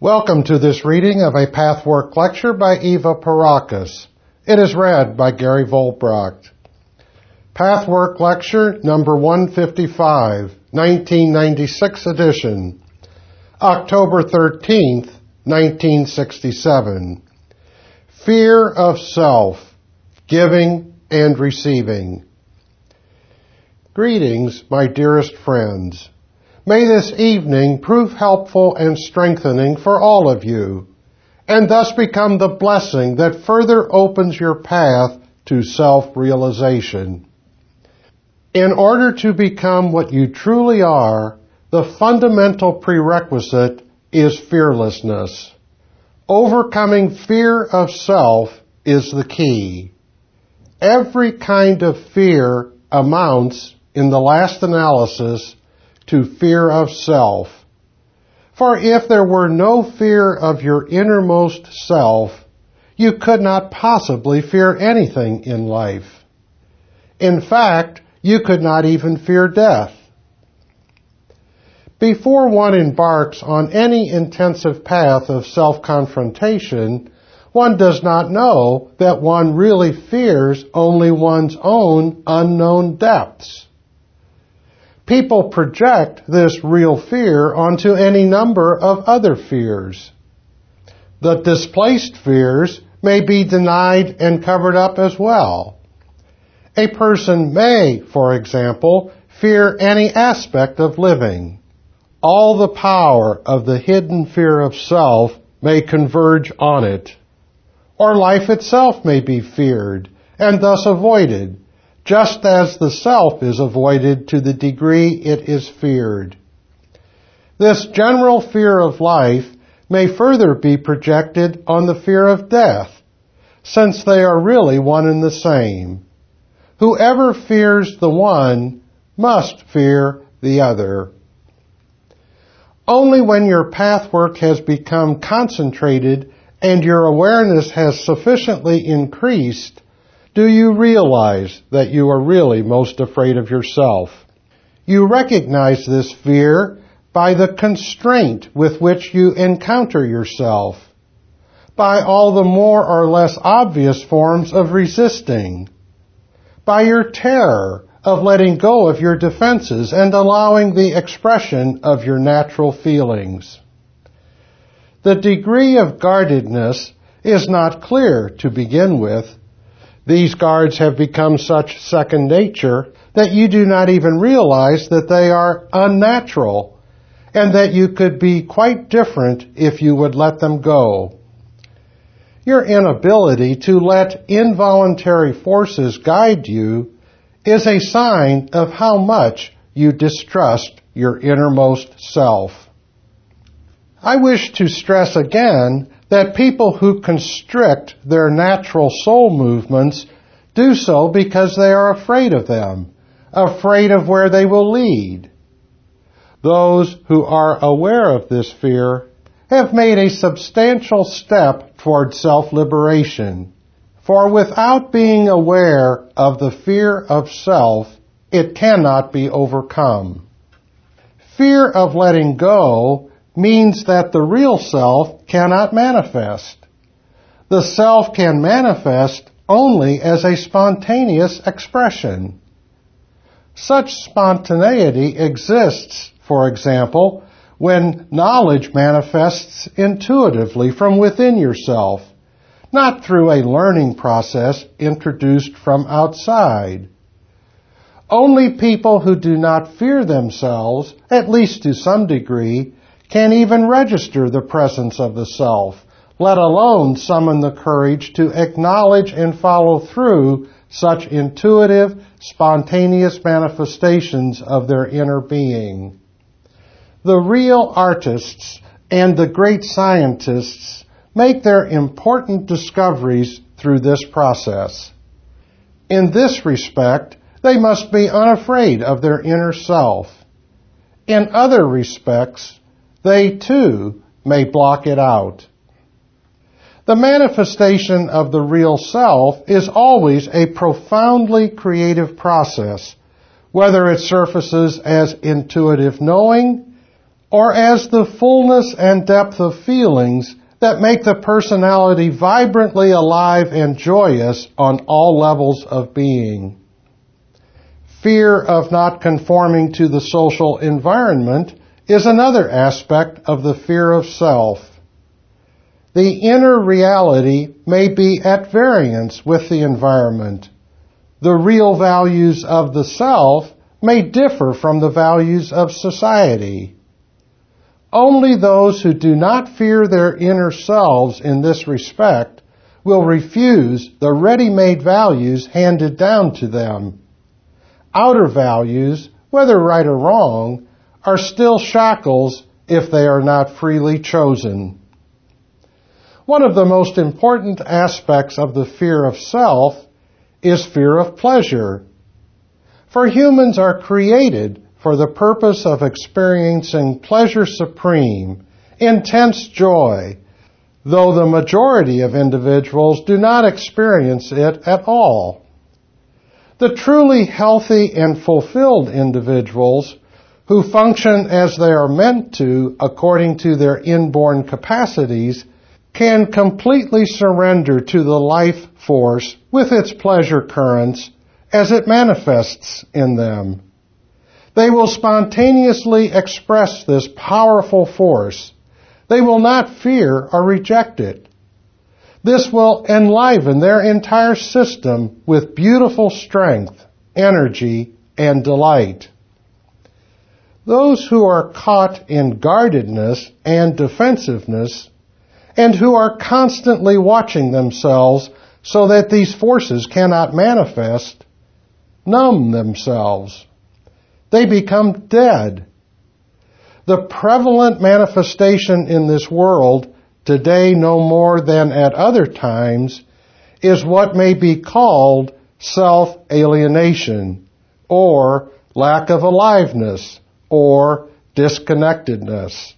Welcome to this reading of a Pathwork lecture by Eva Pierrakos. It is read by Gary Volbracht. Pathwork lecture number 155, 1996 edition, October 13th, 1967. Fear of self, giving and receiving. Greetings, my dearest friends. May this evening prove helpful and strengthening for all of you, and thus become the blessing that further opens your path to self-realization. In order to become what you truly are, the fundamental prerequisite is fearlessness. Overcoming fear of self is the key. Every kind of fear amounts, in the last analysis, to fear of self. For if there were no fear of your innermost self, you could not possibly fear anything in life. In fact, you could not even fear death. Before one embarks on any intensive path of self-confrontation, one does not know that one really fears only one's own unknown depths. People project this real fear onto any number of other fears. The displaced fears may be denied and covered up as well. A person may, for example, fear any aspect of living. All the power of the hidden fear of self may converge on it. Or life itself may be feared and thus avoided just as the self is avoided to the degree it is feared. This general fear of life may further be projected on the fear of death, since they are really one and the same. Whoever fears the one must fear the other. Only when your pathwork has become concentrated and your awareness has sufficiently increased do you realize that you are really most afraid of yourself? You recognize this fear by the constraint with which you encounter yourself, by all the more or less obvious forms of resisting, by your terror of letting go of your defenses and allowing the expression of your natural feelings. The degree of guardedness is not clear to begin with, these guards have become such second nature that you do not even realize that they are unnatural and that you could be quite different if you would let them go. Your inability to let involuntary forces guide you is a sign of how much you distrust your innermost self. I wish to stress again that people who constrict their natural soul movements do so because they are afraid of them, afraid of where they will lead. Those who are aware of this fear have made a substantial step toward self-liberation. For without being aware of the fear of self, it cannot be overcome. Fear of letting go means that the real self cannot manifest. The self can manifest only as a spontaneous expression. Such spontaneity exists, for example, when knowledge manifests intuitively from within yourself, not through a learning process introduced from outside. Only people who do not fear themselves, at least to some degree, can even register the presence of the self, let alone summon the courage to acknowledge and follow through such intuitive, spontaneous manifestations of their inner being. The real artists and the great scientists make their important discoveries through this process. In this respect, they must be unafraid of their inner self. In other respects, they too may block it out. The manifestation of the real self is always a profoundly creative process, whether it surfaces as intuitive knowing or as the fullness and depth of feelings that make the personality vibrantly alive and joyous on all levels of being. Fear of not conforming to the social environment is another aspect of the fear of self. The inner reality may be at variance with the environment. The real values of the self may differ from the values of society. Only those who do not fear their inner selves in this respect will refuse the ready-made values handed down to them. Outer values, whether right or wrong, are still shackles if they are not freely chosen. One of the most important aspects of the fear of self is fear of pleasure. For humans are created for the purpose of experiencing pleasure supreme, intense joy, though the majority of individuals do not experience it at all. The truly healthy and fulfilled individuals who function as they are meant to according to their inborn capacities can completely surrender to the life force with its pleasure currents as it manifests in them. They will spontaneously express this powerful force. They will not fear or reject it. This will enliven their entire system with beautiful strength, energy, and delight. Those who are caught in guardedness and defensiveness and who are constantly watching themselves so that these forces cannot manifest numb themselves they become dead. The prevalent manifestation in this world, today no more than at other times, is what may be called self-alienation, or lack of aliveness, or disconnectedness.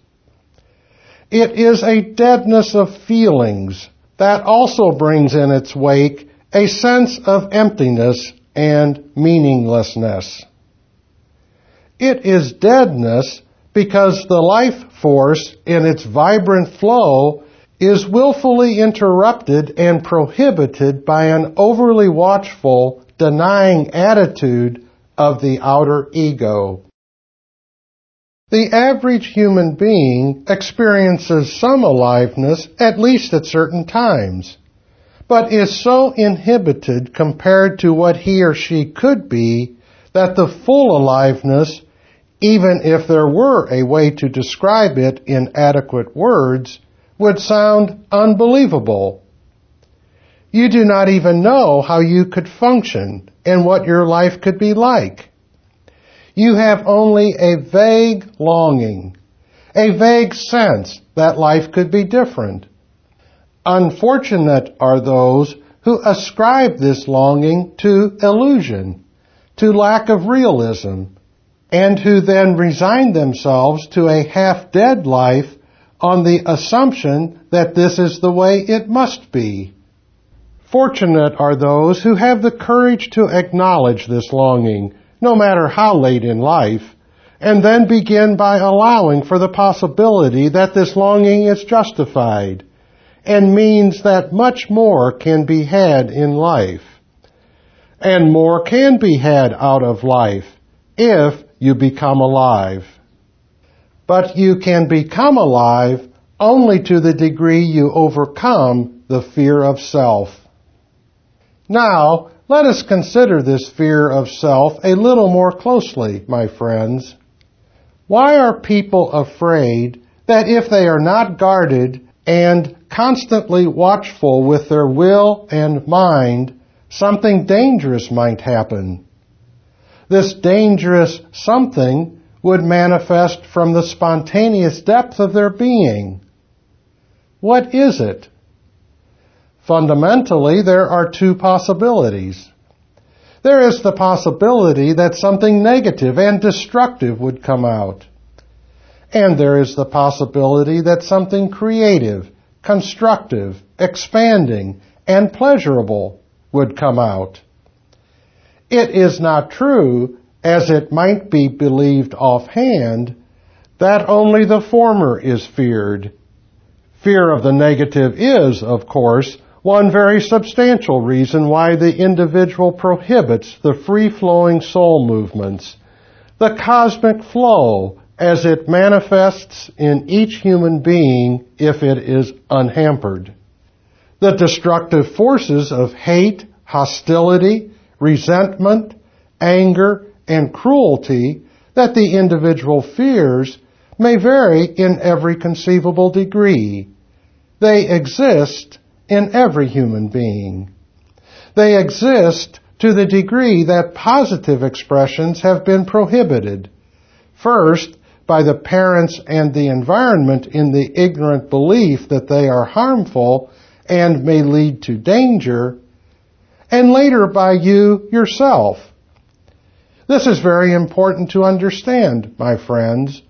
It is a deadness of feelings that also brings in its wake a sense of emptiness and meaninglessness. It is deadness because the life force in its vibrant flow is willfully interrupted and prohibited by an overly watchful, denying attitude of the outer ego. The average human being experiences some aliveness at least at certain times, but is so inhibited compared to what he or she could be that the full aliveness even if there were a way to describe it in adequate words, would sound unbelievable. You do not even know how you could function and what your life could be like. You have only a vague longing, a vague sense that life could be different. Unfortunate are those who ascribe this longing to illusion, to lack of realism, and who then resign themselves to a half-dead life on the assumption that this is the way it must be. Fortunate are those who have the courage to acknowledge this longing, no matter how late in life, and then begin by allowing for the possibility that this longing is justified and means that much more can be had in life. And more can be had out of life if you become alive. But you can become alive only to the degree you overcome the fear of self. Now, let us consider this fear of self a little more closely, my friends. Why are people afraid that if they are not guarded and constantly watchful with their will and mind, something dangerous might happen? this dangerous something would manifest from the spontaneous depth of their being. What is it? Fundamentally, there are two possibilities. There is the possibility that something negative and destructive would come out. And there is the possibility that something creative, constructive, expanding, and pleasurable would come out. It is not true, as it might be believed offhand, that only the former is feared. Fear of the negative is, of course, one very substantial reason why the individual prohibits the free-flowing soul movements, the cosmic flow as it manifests in each human being if it is unhampered. The destructive forces of hate, hostility, resentment, anger, and cruelty that the individual fears may vary in every conceivable degree. They exist in every human being. They exist to the degree that positive expressions have been prohibited. First, by the parents and the environment in the ignorant belief that they are harmful and may lead to danger, and later by you yourself. This is very important to understand, my friends.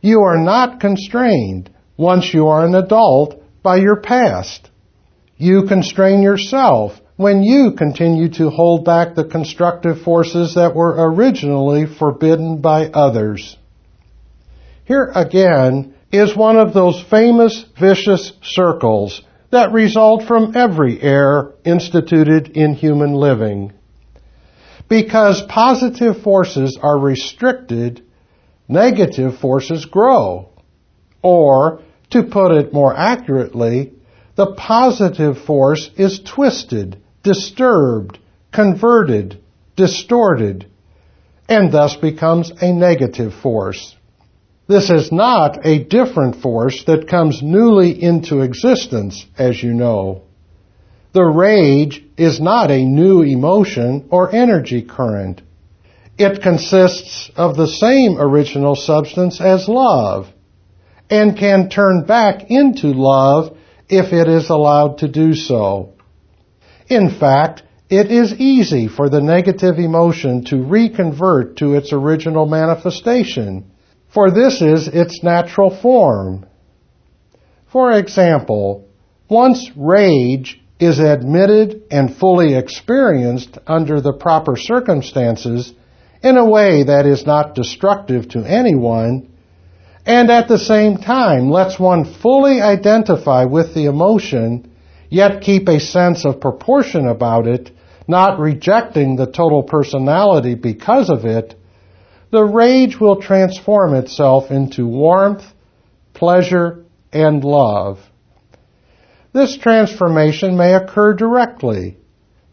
You are not constrained once you are an adult by your past. You constrain yourself when you continue to hold back the constructive forces that were originally forbidden by others. Here again is one of those famous vicious circles that result from every error instituted in human living. Because positive forces are restricted, negative forces grow. Or, to put it more accurately, the positive force is twisted, disturbed, converted, distorted, and thus becomes a negative force. This is not a different force that comes newly into existence, as you know. The rage is not a new emotion or energy current. It consists of the same original substance as love and can turn back into love if it is allowed to do so. In fact, it is easy for the negative emotion to reconvert to its original manifestation for this is its natural form. For example, once rage is admitted and fully experienced under the proper circumstances in a way that is not destructive to anyone, and at the same time lets one fully identify with the emotion, yet keep a sense of proportion about it, not rejecting the total personality because of it, the rage will transform itself into warmth, pleasure, and love. This transformation may occur directly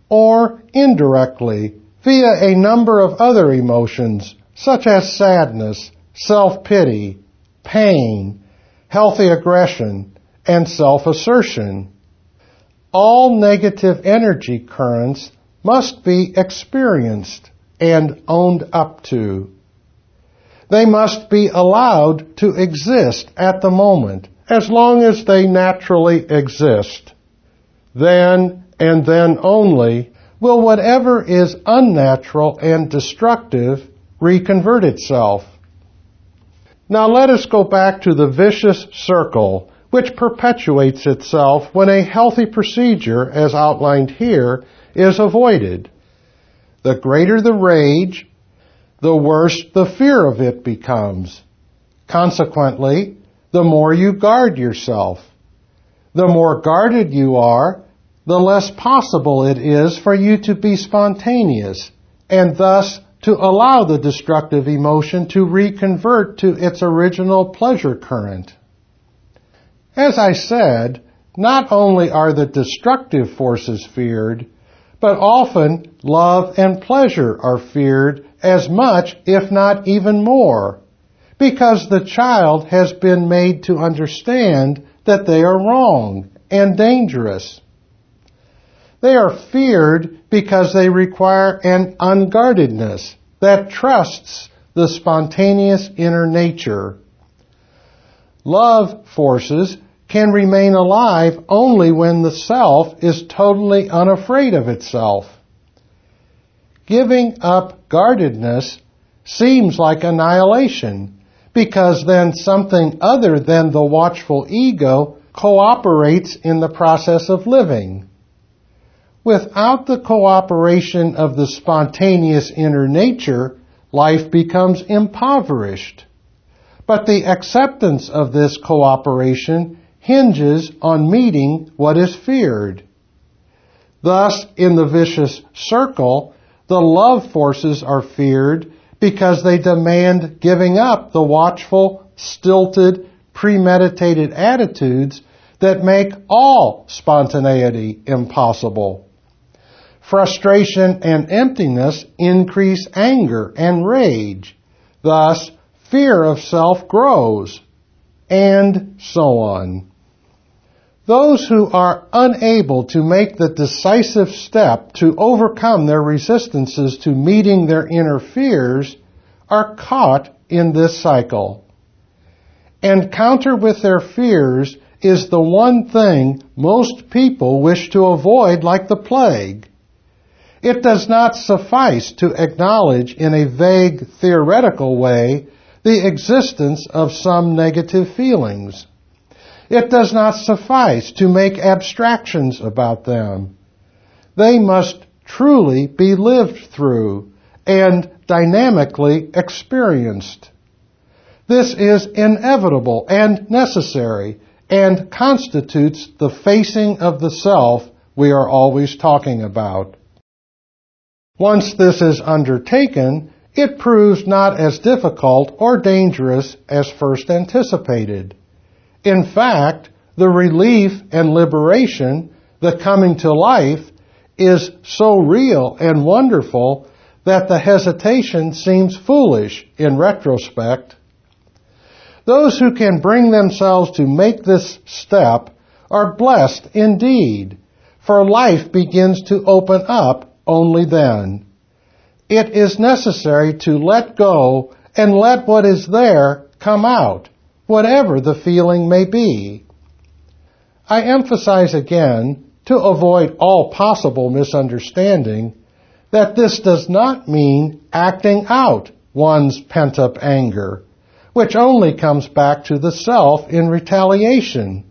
or indirectly via a number of other emotions such as sadness, self-pity, pain, healthy aggression, and self-assertion. All negative energy currents must be experienced and owned up to. They must be allowed to exist at the moment, as long as they naturally exist. Then, and then only, will whatever is unnatural and destructive reconvert itself. Now let us go back to the vicious circle which perpetuates itself when a healthy procedure, as outlined here, is avoided. The greater the rage, the worse the fear of it becomes. Consequently, the more you guard yourself. The more guarded you are, the less possible it is for you to be spontaneous, and thus to allow the destructive emotion to reconvert to its original pleasure current. As I said, not only are the destructive forces feared, but often love and pleasure are feared as much, if not even more, because the child has been made to understand that they are wrong and dangerous. They are feared because they require an unguardedness that trusts the spontaneous inner nature. Love forces can remain alive only when the self is totally unafraid of itself. Giving up guardedness seems like annihilation because then something other than the watchful ego cooperates in the process of living. Without the cooperation of the spontaneous inner nature, life becomes impoverished. But the acceptance of this cooperation hinges on meeting what is feared. Thus, in the vicious circle, the love forces are feared because they demand giving up the watchful, stilted, premeditated attitudes that make all spontaneity impossible. Frustration and emptiness increase anger and rage. Thus, fear of self grows, and so on. Those who are unable to make the decisive step to overcome their resistances to meeting their inner fears are caught in this cycle. Encounter with their fears is the one thing most people wish to avoid like the plague. It does not suffice to acknowledge in a vague theoretical way the existence of some negative feelings. It does not suffice to make abstractions about them. They must truly be lived through and dynamically experienced. This is inevitable and necessary and constitutes the facing of the self we are always talking about. Once this is undertaken, it proves not as difficult or dangerous as first anticipated. In fact, the relief and liberation, the coming to life, is so real and wonderful that the hesitation seems foolish in retrospect. Those who can bring themselves to make this step are blessed indeed, for life begins to open up only then. It is necessary to let go and let what is there come out, whatever the feeling may be. I emphasize again, to avoid all possible misunderstanding, that this does not mean acting out one's pent up anger, which only comes back to the self in retaliation.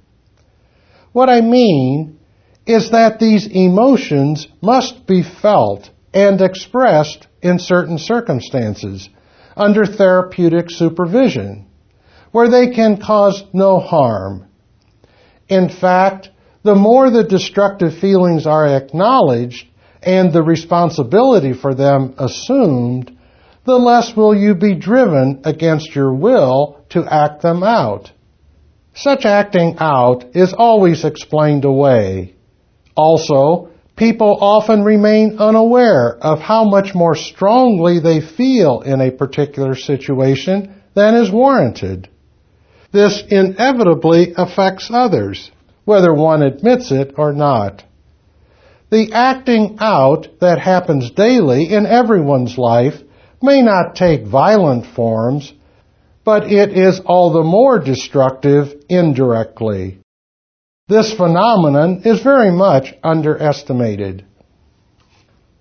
What I mean is that these emotions must be felt and expressed in certain circumstances under therapeutic supervision where they can cause no harm. In fact, the more the destructive feelings are acknowledged and the responsibility for them assumed, the less will you be driven against your will to act them out. Such acting out is always explained away. Also, people often remain unaware of how much more strongly they feel in a particular situation than is warranted. This inevitably affects others, whether one admits it or not. The acting out that happens daily in everyone's life may not take violent forms, but it is all the more destructive indirectly. This phenomenon is very much underestimated.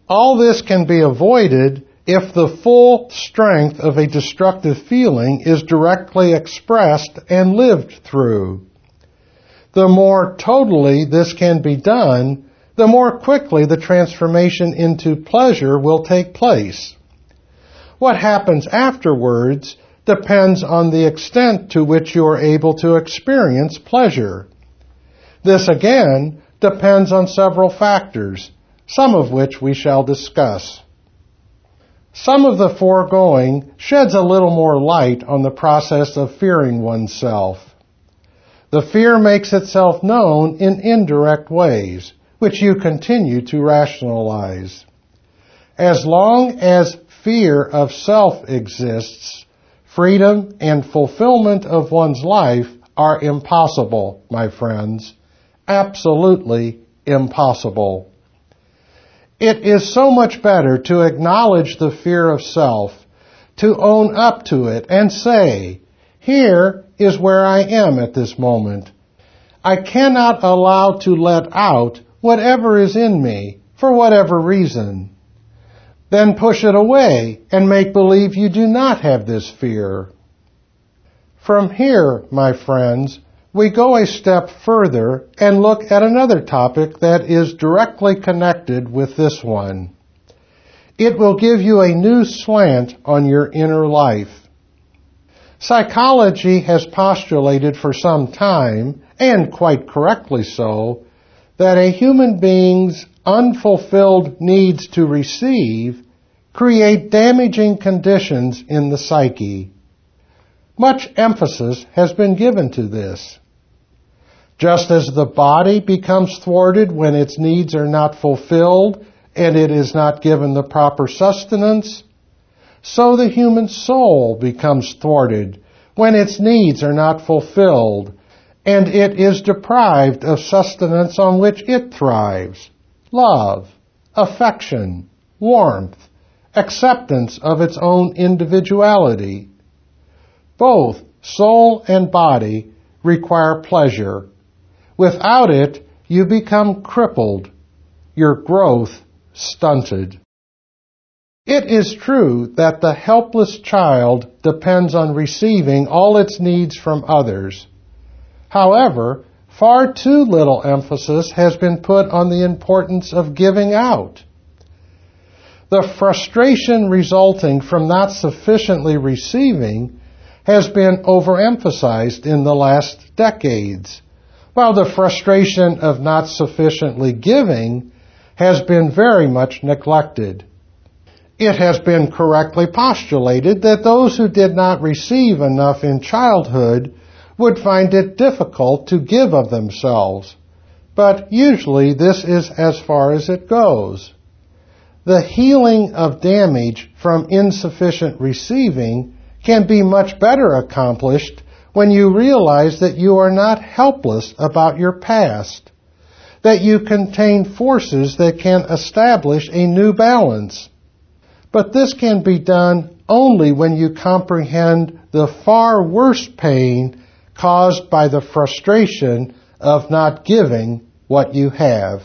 All this can be avoided if the full strength of a destructive feeling is directly expressed and lived through. The more totally this can be done, the more quickly the transformation into pleasure will take place. What happens afterwards depends on the extent to which you are able to experience pleasure. This again depends on several factors, some of which we shall discuss. Some of the foregoing sheds a little more light on the process of fearing oneself. The fear makes itself known in indirect ways, which you continue to rationalize. As long as fear of self exists, freedom and fulfillment of one's life are impossible, my friends absolutely impossible. It is so much better to acknowledge the fear of self, to own up to it and say, here is where I am at this moment. I cannot allow to let out whatever is in me for whatever reason. Then push it away and make believe you do not have this fear. From here, my friends, we go a step further and look at another topic that is directly connected with this one. It will give you a new slant on your inner life. Psychology has postulated for some time, and quite correctly so, that a human being's unfulfilled needs to receive create damaging conditions in the psyche. Much emphasis has been given to this. Just as the body becomes thwarted when its needs are not fulfilled and it is not given the proper sustenance, so the human soul becomes thwarted when its needs are not fulfilled and it is deprived of sustenance on which it thrives love, affection, warmth, acceptance of its own individuality. Both soul and body require pleasure. Without it, you become crippled, your growth stunted. It is true that the helpless child depends on receiving all its needs from others. However, far too little emphasis has been put on the importance of giving out. The frustration resulting from not sufficiently receiving has been overemphasized in the last decades, while the frustration of not sufficiently giving has been very much neglected. It has been correctly postulated that those who did not receive enough in childhood would find it difficult to give of themselves, but usually this is as far as it goes. The healing of damage from insufficient receiving can be much better accomplished when you realize that you are not helpless about your past, that you contain forces that can establish a new balance but this can be done only when you comprehend the far worse pain caused by the frustration of not giving what you have.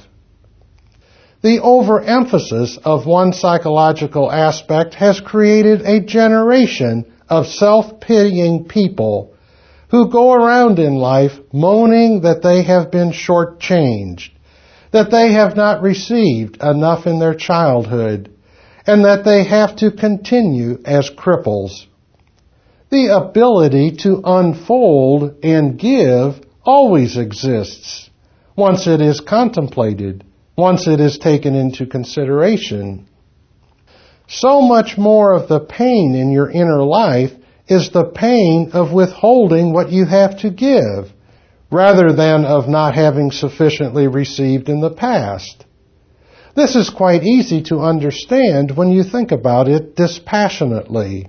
The overemphasis of one psychological aspect has created a generation of self-pitying people who go around in life moaning that they have been shortchanged, that they have not received enough in their childhood, and that they have to continue as cripples. The ability to unfold and give always exists once it is contemplated, once it is taken into consideration. So much more of the pain in your inner life is the pain of withholding what you have to give, rather than of not having sufficiently received in the past. This is quite easy to understand when you think about it dispassionately.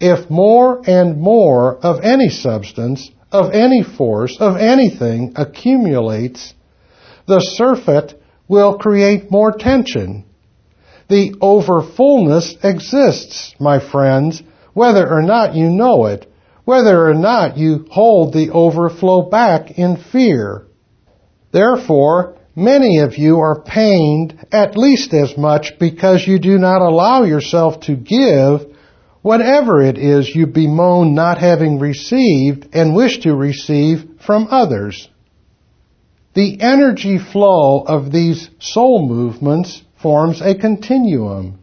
If more and more of any substance, of any force, of anything accumulates, the surfeit will create more tension. The overfullness exists, my friends, whether or not you know it, whether or not you hold the overflow back in fear. Therefore, Many of you are pained at least as much because you do not allow yourself to give whatever it is you bemoan not having received and wish to receive from others. The energy flow of these soul movements forms a continuum.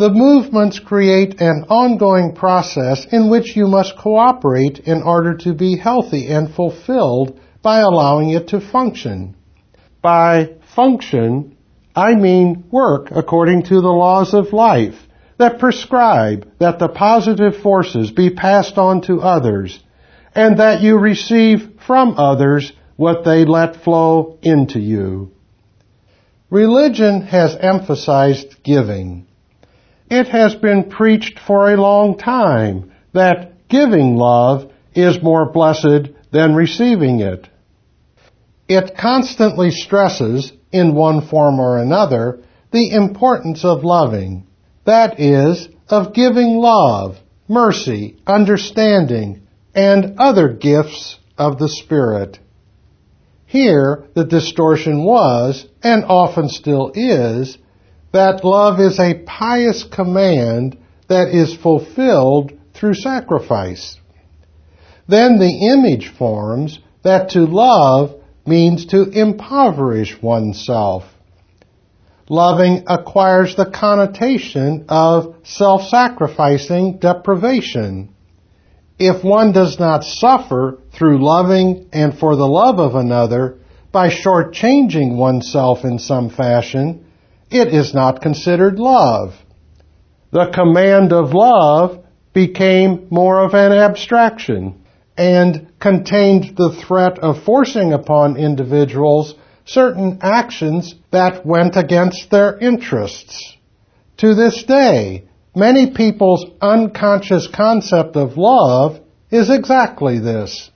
The movements create an ongoing process in which you must cooperate in order to be healthy and fulfilled by allowing it to function. By function, I mean work according to the laws of life that prescribe that the positive forces be passed on to others and that you receive from others what they let flow into you. Religion has emphasized giving. It has been preached for a long time that giving love is more blessed than receiving it. It constantly stresses, in one form or another, the importance of loving. That is, of giving love, mercy, understanding, and other gifts of the Spirit. Here, the distortion was, and often still is, that love is a pious command that is fulfilled through sacrifice. Then the image forms that to love means to impoverish oneself. Loving acquires the connotation of self-sacrificing deprivation. if one does not suffer through loving and for the love of another by shortchanging oneself in some fashion, it is not considered love. The command of love became more of an abstraction and contained the threat of forcing upon individuals certain actions that went against their interests. To this day, many people's unconscious concept of love is exactly this.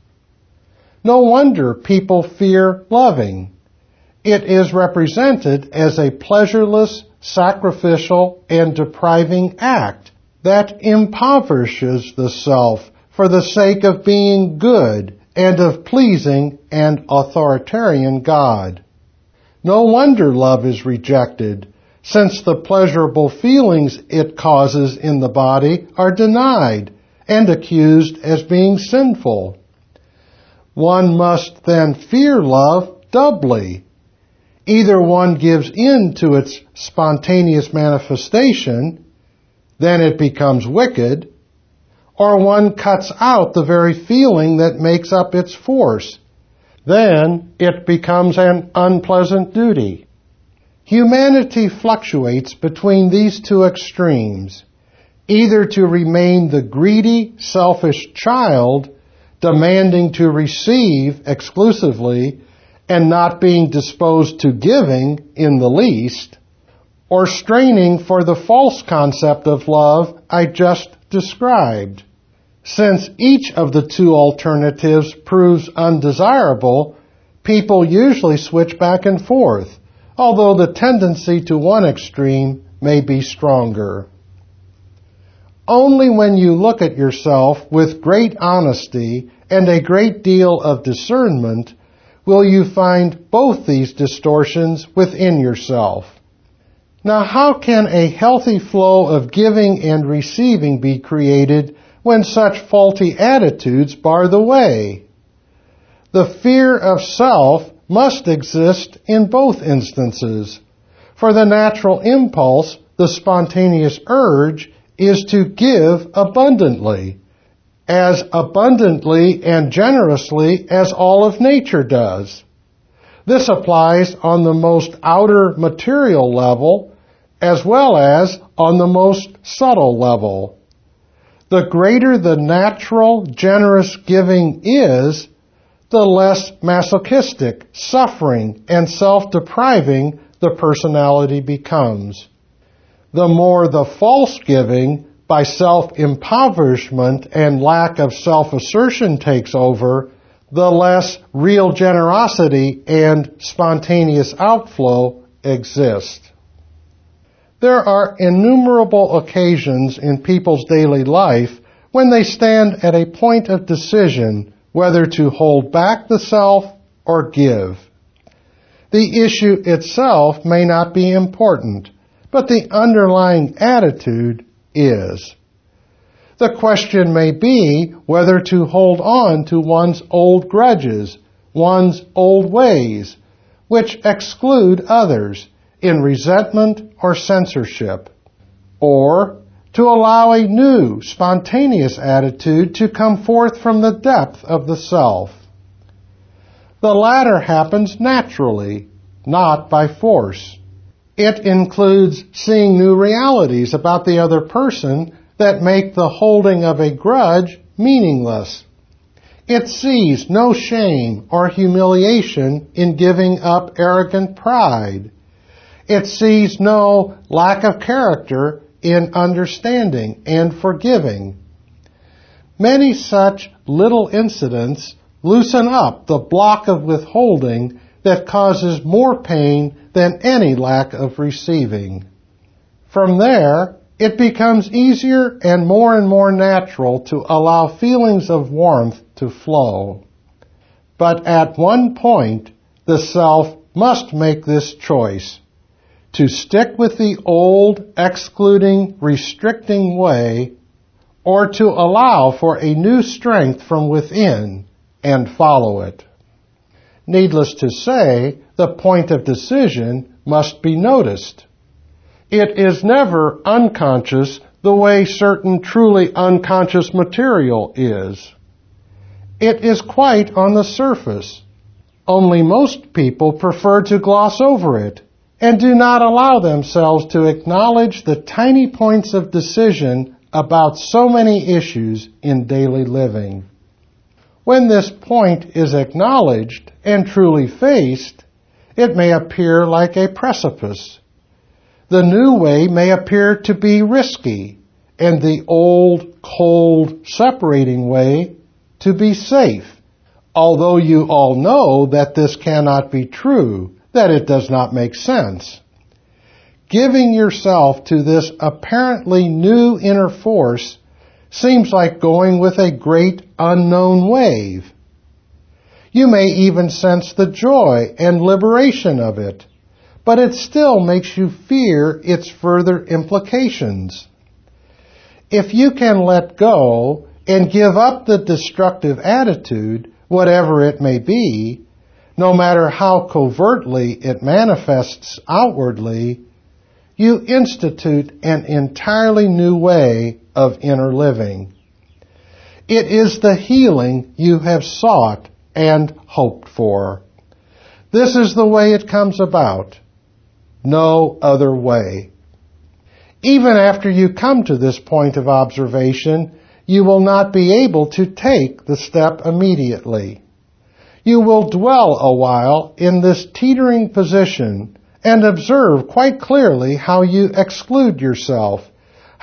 No wonder people fear loving. It is represented as a pleasureless, sacrificial, and depriving act that impoverishes the self for the sake of being good and of pleasing an authoritarian God. No wonder love is rejected, since the pleasurable feelings it causes in the body are denied and accused as being sinful. One must then fear love doubly. Either one gives in to its spontaneous manifestation, then it becomes wicked, or one cuts out the very feeling that makes up its force. Then it becomes an unpleasant duty. Humanity fluctuates between these two extremes, either to remain the greedy, selfish child demanding to receive exclusively and not being disposed to giving in the least, or straining for the false concept of love I just described. Since each of the two alternatives proves undesirable, people usually switch back and forth, although the tendency to one extreme may be stronger. Only when you look at yourself with great honesty and a great deal of discernment will you find both these distortions within yourself. Now, how can a healthy flow of giving and receiving be created when such faulty attitudes bar the way? The fear of self must exist in both instances. For the natural impulse, the spontaneous urge, is to give abundantly, as abundantly and generously as all of nature does. This applies on the most outer material level as well as on the most subtle level. The greater the natural, generous giving is, the less masochistic, suffering, and self-depriving the personality becomes. The more the false giving by self-impoverishment and lack of self-assertion takes over, the less real generosity and spontaneous outflow exist. There are innumerable occasions in people's daily life when they stand at a point of decision whether to hold back the self or give. The issue itself may not be important, but the underlying attitude is. The question may be whether to hold on to one's old grudges, one's old ways, which exclude others, in resentment or censorship, or to allow a new, spontaneous attitude to come forth from the depth of the self. The latter happens naturally, not by force. It includes seeing new realities about the other person that make the holding of a grudge meaningless. It sees no shame or humiliation in giving up arrogant pride. It sees no lack of character in understanding and forgiving. Many such little incidents loosen up the block of withholding that causes more pain than any lack of receiving. From there, it becomes easier and more and more natural to allow feelings of warmth to flow. But at one point, the self must make this choice to stick with the old, excluding, restricting way, or to allow for a new strength from within and follow it. Needless to say, the point of decision must be noticed. It is never unconscious the way certain truly unconscious material is. It is quite on the surface. Only most people prefer to gloss over it and do not allow themselves to acknowledge the tiny points of decision about so many issues in daily living. When this point is acknowledged and truly faced, it may appear like a precipice. The new way may appear to be risky, and the old, cold, separating way to be safe, although you all know that this cannot be true, that it does not make sense. Giving yourself to this apparently new inner force seems like going with a great unknown wave. You may even sense the joy and liberation of it, but it still makes you fear its further implications. If you can let go and give up the destructive attitude, whatever it may be, no matter how covertly it manifests outwardly, you institute an entirely new way of inner living. It is the healing you have sought and hoped for. This is the way it comes about. No other way. Even after you come to this point of observation, you will not be able to take the step immediately. You will dwell a while in this teetering position and observe quite clearly how you exclude yourself,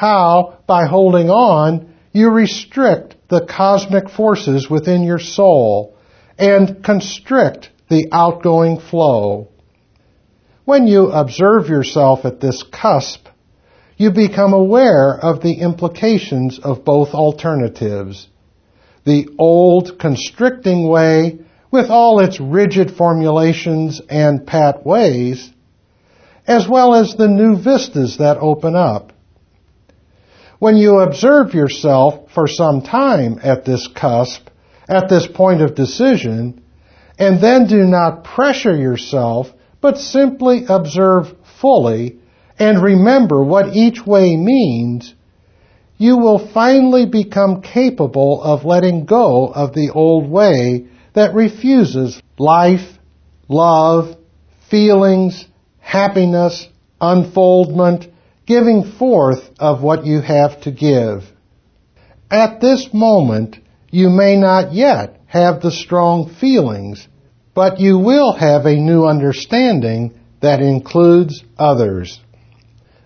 how, by holding on, you restrict the cosmic forces within your soul and constrict the outgoing flow. When you observe yourself at this cusp, you become aware of the implications of both alternatives. The old constricting way, with all its rigid formulations and pat ways, as well as the new vistas that open up. When you observe yourself for some time at this cusp, at this point of decision, and then do not pressure yourself, but simply observe fully and remember what each way means, you will finally become capable of letting go of the old way that refuses life, love, feelings, happiness, unfoldment, giving forth of what you have to give. At this moment, you may not yet have the strong feelings, but you will have a new understanding that includes others.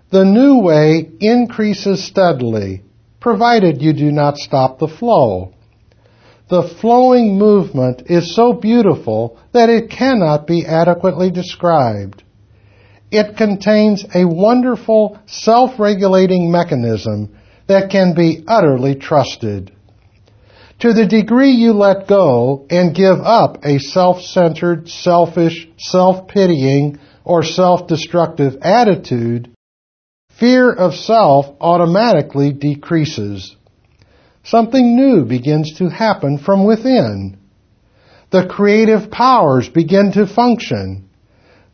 The new way increases steadily, provided you do not stop the flow. The flowing movement is so beautiful that it cannot be adequately described. It contains a wonderful self-regulating mechanism that can be utterly trusted. To the degree you let go and give up a self-centered, selfish, self-pitying, or self-destructive attitude, fear of self automatically decreases. Something new begins to happen from within. The creative powers begin to function.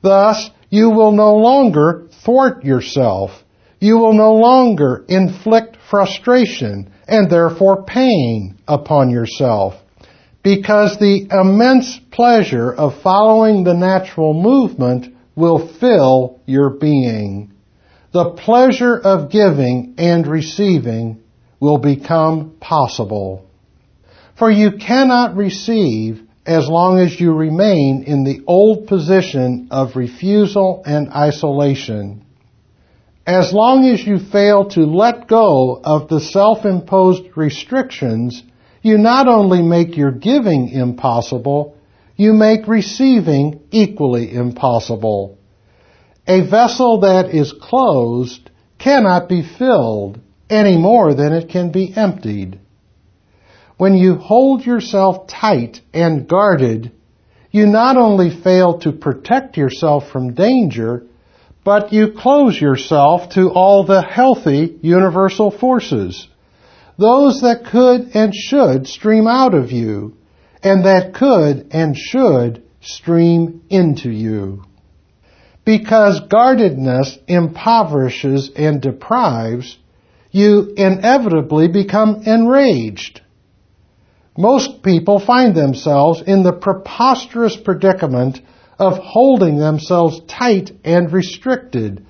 Thus, you will no longer thwart yourself. You will no longer inflict frustration and therefore pain upon yourself because the immense pleasure of following the natural movement will fill your being. The pleasure of giving and receiving will become possible. For you cannot receive as long as you remain in the old position of refusal and isolation. As long as you fail to let go of the self-imposed restrictions, you not only make your giving impossible, you make receiving equally impossible. A vessel that is closed cannot be filled any more than it can be emptied. When you hold yourself tight and guarded, you not only fail to protect yourself from danger, but you close yourself to all the healthy universal forces, those that could and should stream out of you, and that could and should stream into you. Because guardedness impoverishes and deprives, you inevitably become enraged. Most people find themselves in the preposterous predicament of holding themselves tight and restricted,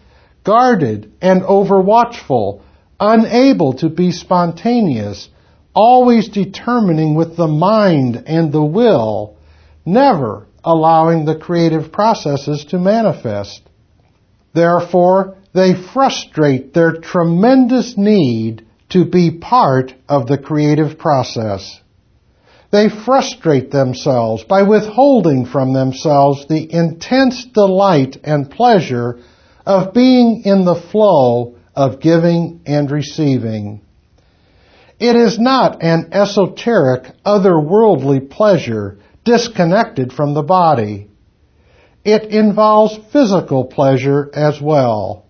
guarded and overwatchful, unable to be spontaneous, always determining with the mind and the will, never allowing the creative processes to manifest. Therefore, they frustrate their tremendous need to be part of the creative process. They frustrate themselves by withholding from themselves the intense delight and pleasure of being in the flow of giving and receiving. It is not an esoteric, otherworldly pleasure disconnected from the body. It involves physical pleasure as well.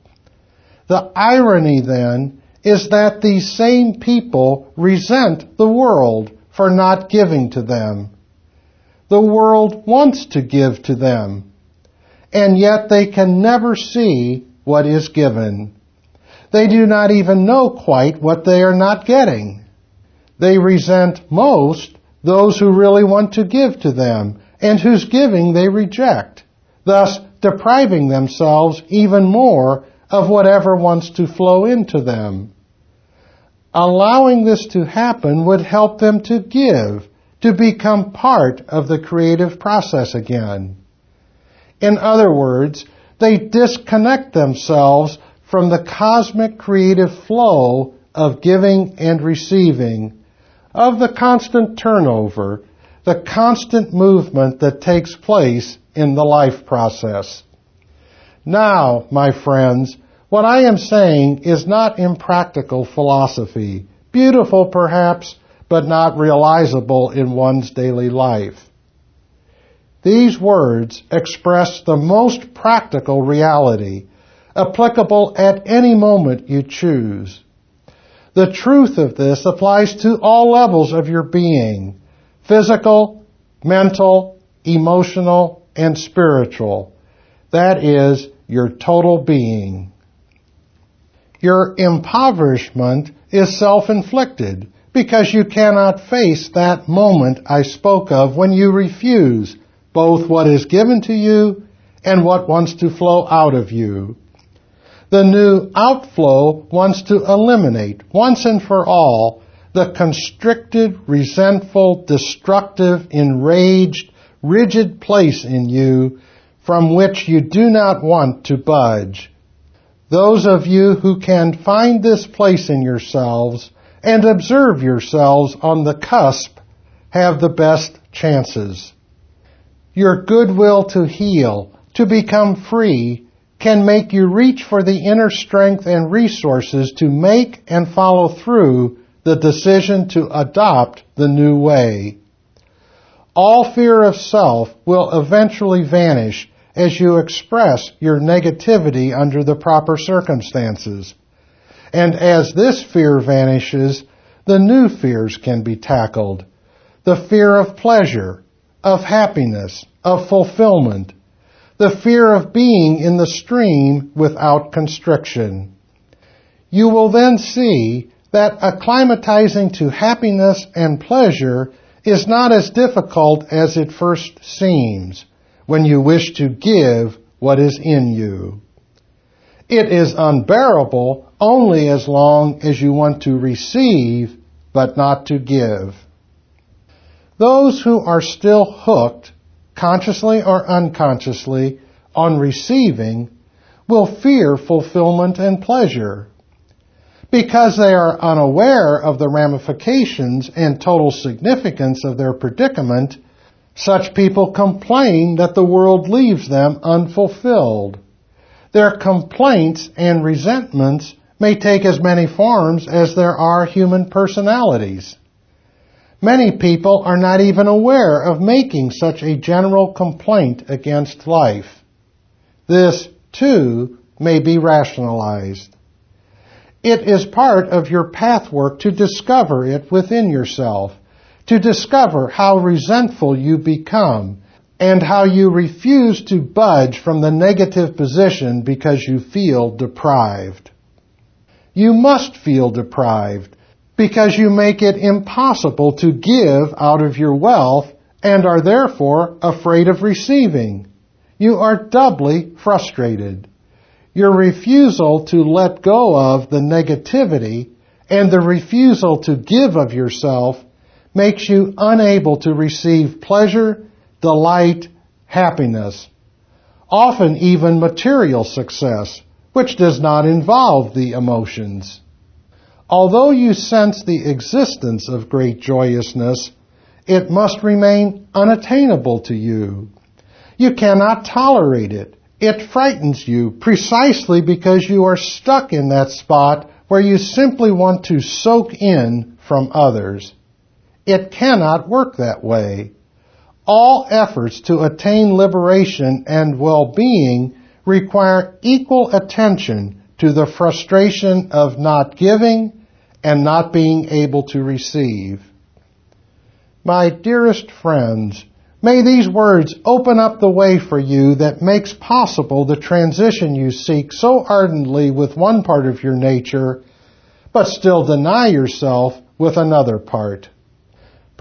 The irony then is that these same people resent the world for not giving to them. The world wants to give to them, and yet they can never see what is given. They do not even know quite what they are not getting. They resent most those who really want to give to them and whose giving they reject, thus depriving themselves even more of whatever wants to flow into them. Allowing this to happen would help them to give, to become part of the creative process again. In other words, they disconnect themselves from the cosmic creative flow of giving and receiving, of the constant turnover, the constant movement that takes place in the life process. Now, my friends, what I am saying is not impractical philosophy, beautiful perhaps, but not realizable in one's daily life. These words express the most practical reality, applicable at any moment you choose. The truth of this applies to all levels of your being, physical, mental, emotional, and spiritual. That is your total being. Your impoverishment is self-inflicted because you cannot face that moment I spoke of when you refuse both what is given to you and what wants to flow out of you. The new outflow wants to eliminate once and for all the constricted, resentful, destructive, enraged, rigid place in you from which you do not want to budge. Those of you who can find this place in yourselves and observe yourselves on the cusp have the best chances. Your goodwill to heal, to become free, can make you reach for the inner strength and resources to make and follow through the decision to adopt the new way. All fear of self will eventually vanish as you express your negativity under the proper circumstances. And as this fear vanishes, the new fears can be tackled. The fear of pleasure, of happiness, of fulfillment, the fear of being in the stream without constriction. You will then see that acclimatizing to happiness and pleasure is not as difficult as it first seems when you wish to give what is in you. It is unbearable only as long as you want to receive but not to give. Those who are still hooked, consciously or unconsciously, on receiving will fear fulfillment and pleasure. Because they are unaware of the ramifications and total significance of their predicament, such people complain that the world leaves them unfulfilled. Their complaints and resentments may take as many forms as there are human personalities. Many people are not even aware of making such a general complaint against life. This, too, may be rationalized. It is part of your pathwork to discover it within yourself to discover how resentful you become and how you refuse to budge from the negative position because you feel deprived. you must feel deprived because you make it impossible to give out of your wealth and are therefore afraid of receiving. You are doubly frustrated. Your refusal to let go of the negativity and the refusal to give of yourself makes you unable to receive pleasure, delight, happiness, often even material success, which does not involve the emotions. Although you sense the existence of great joyousness, it must remain unattainable to you. You cannot tolerate it. It frightens you precisely because you are stuck in that spot where you simply want to soak in from others. It cannot work that way. All efforts to attain liberation and well-being require equal attention to the frustration of not giving and not being able to receive. My dearest friends, may these words open up the way for you that makes possible the transition you seek so ardently with one part of your nature, but still deny yourself with another part.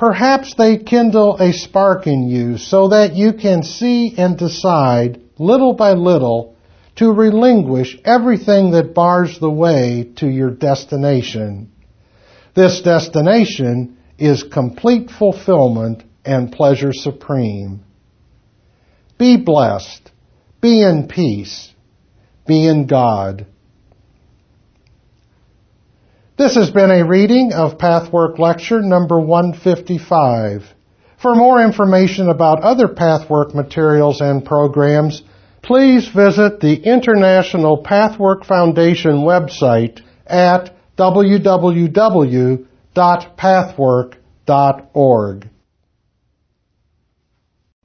Perhaps they kindle a spark in you so that you can see and decide, little by little, to relinquish everything that bars the way to your destination. This destination is complete fulfillment and pleasure supreme. Be blessed. Be in peace. Be in God. This has been a reading of Pathwork Lecture number 155. For more information about other Pathwork materials and programs, please visit the International Pathwork Foundation website at www.pathwork.org.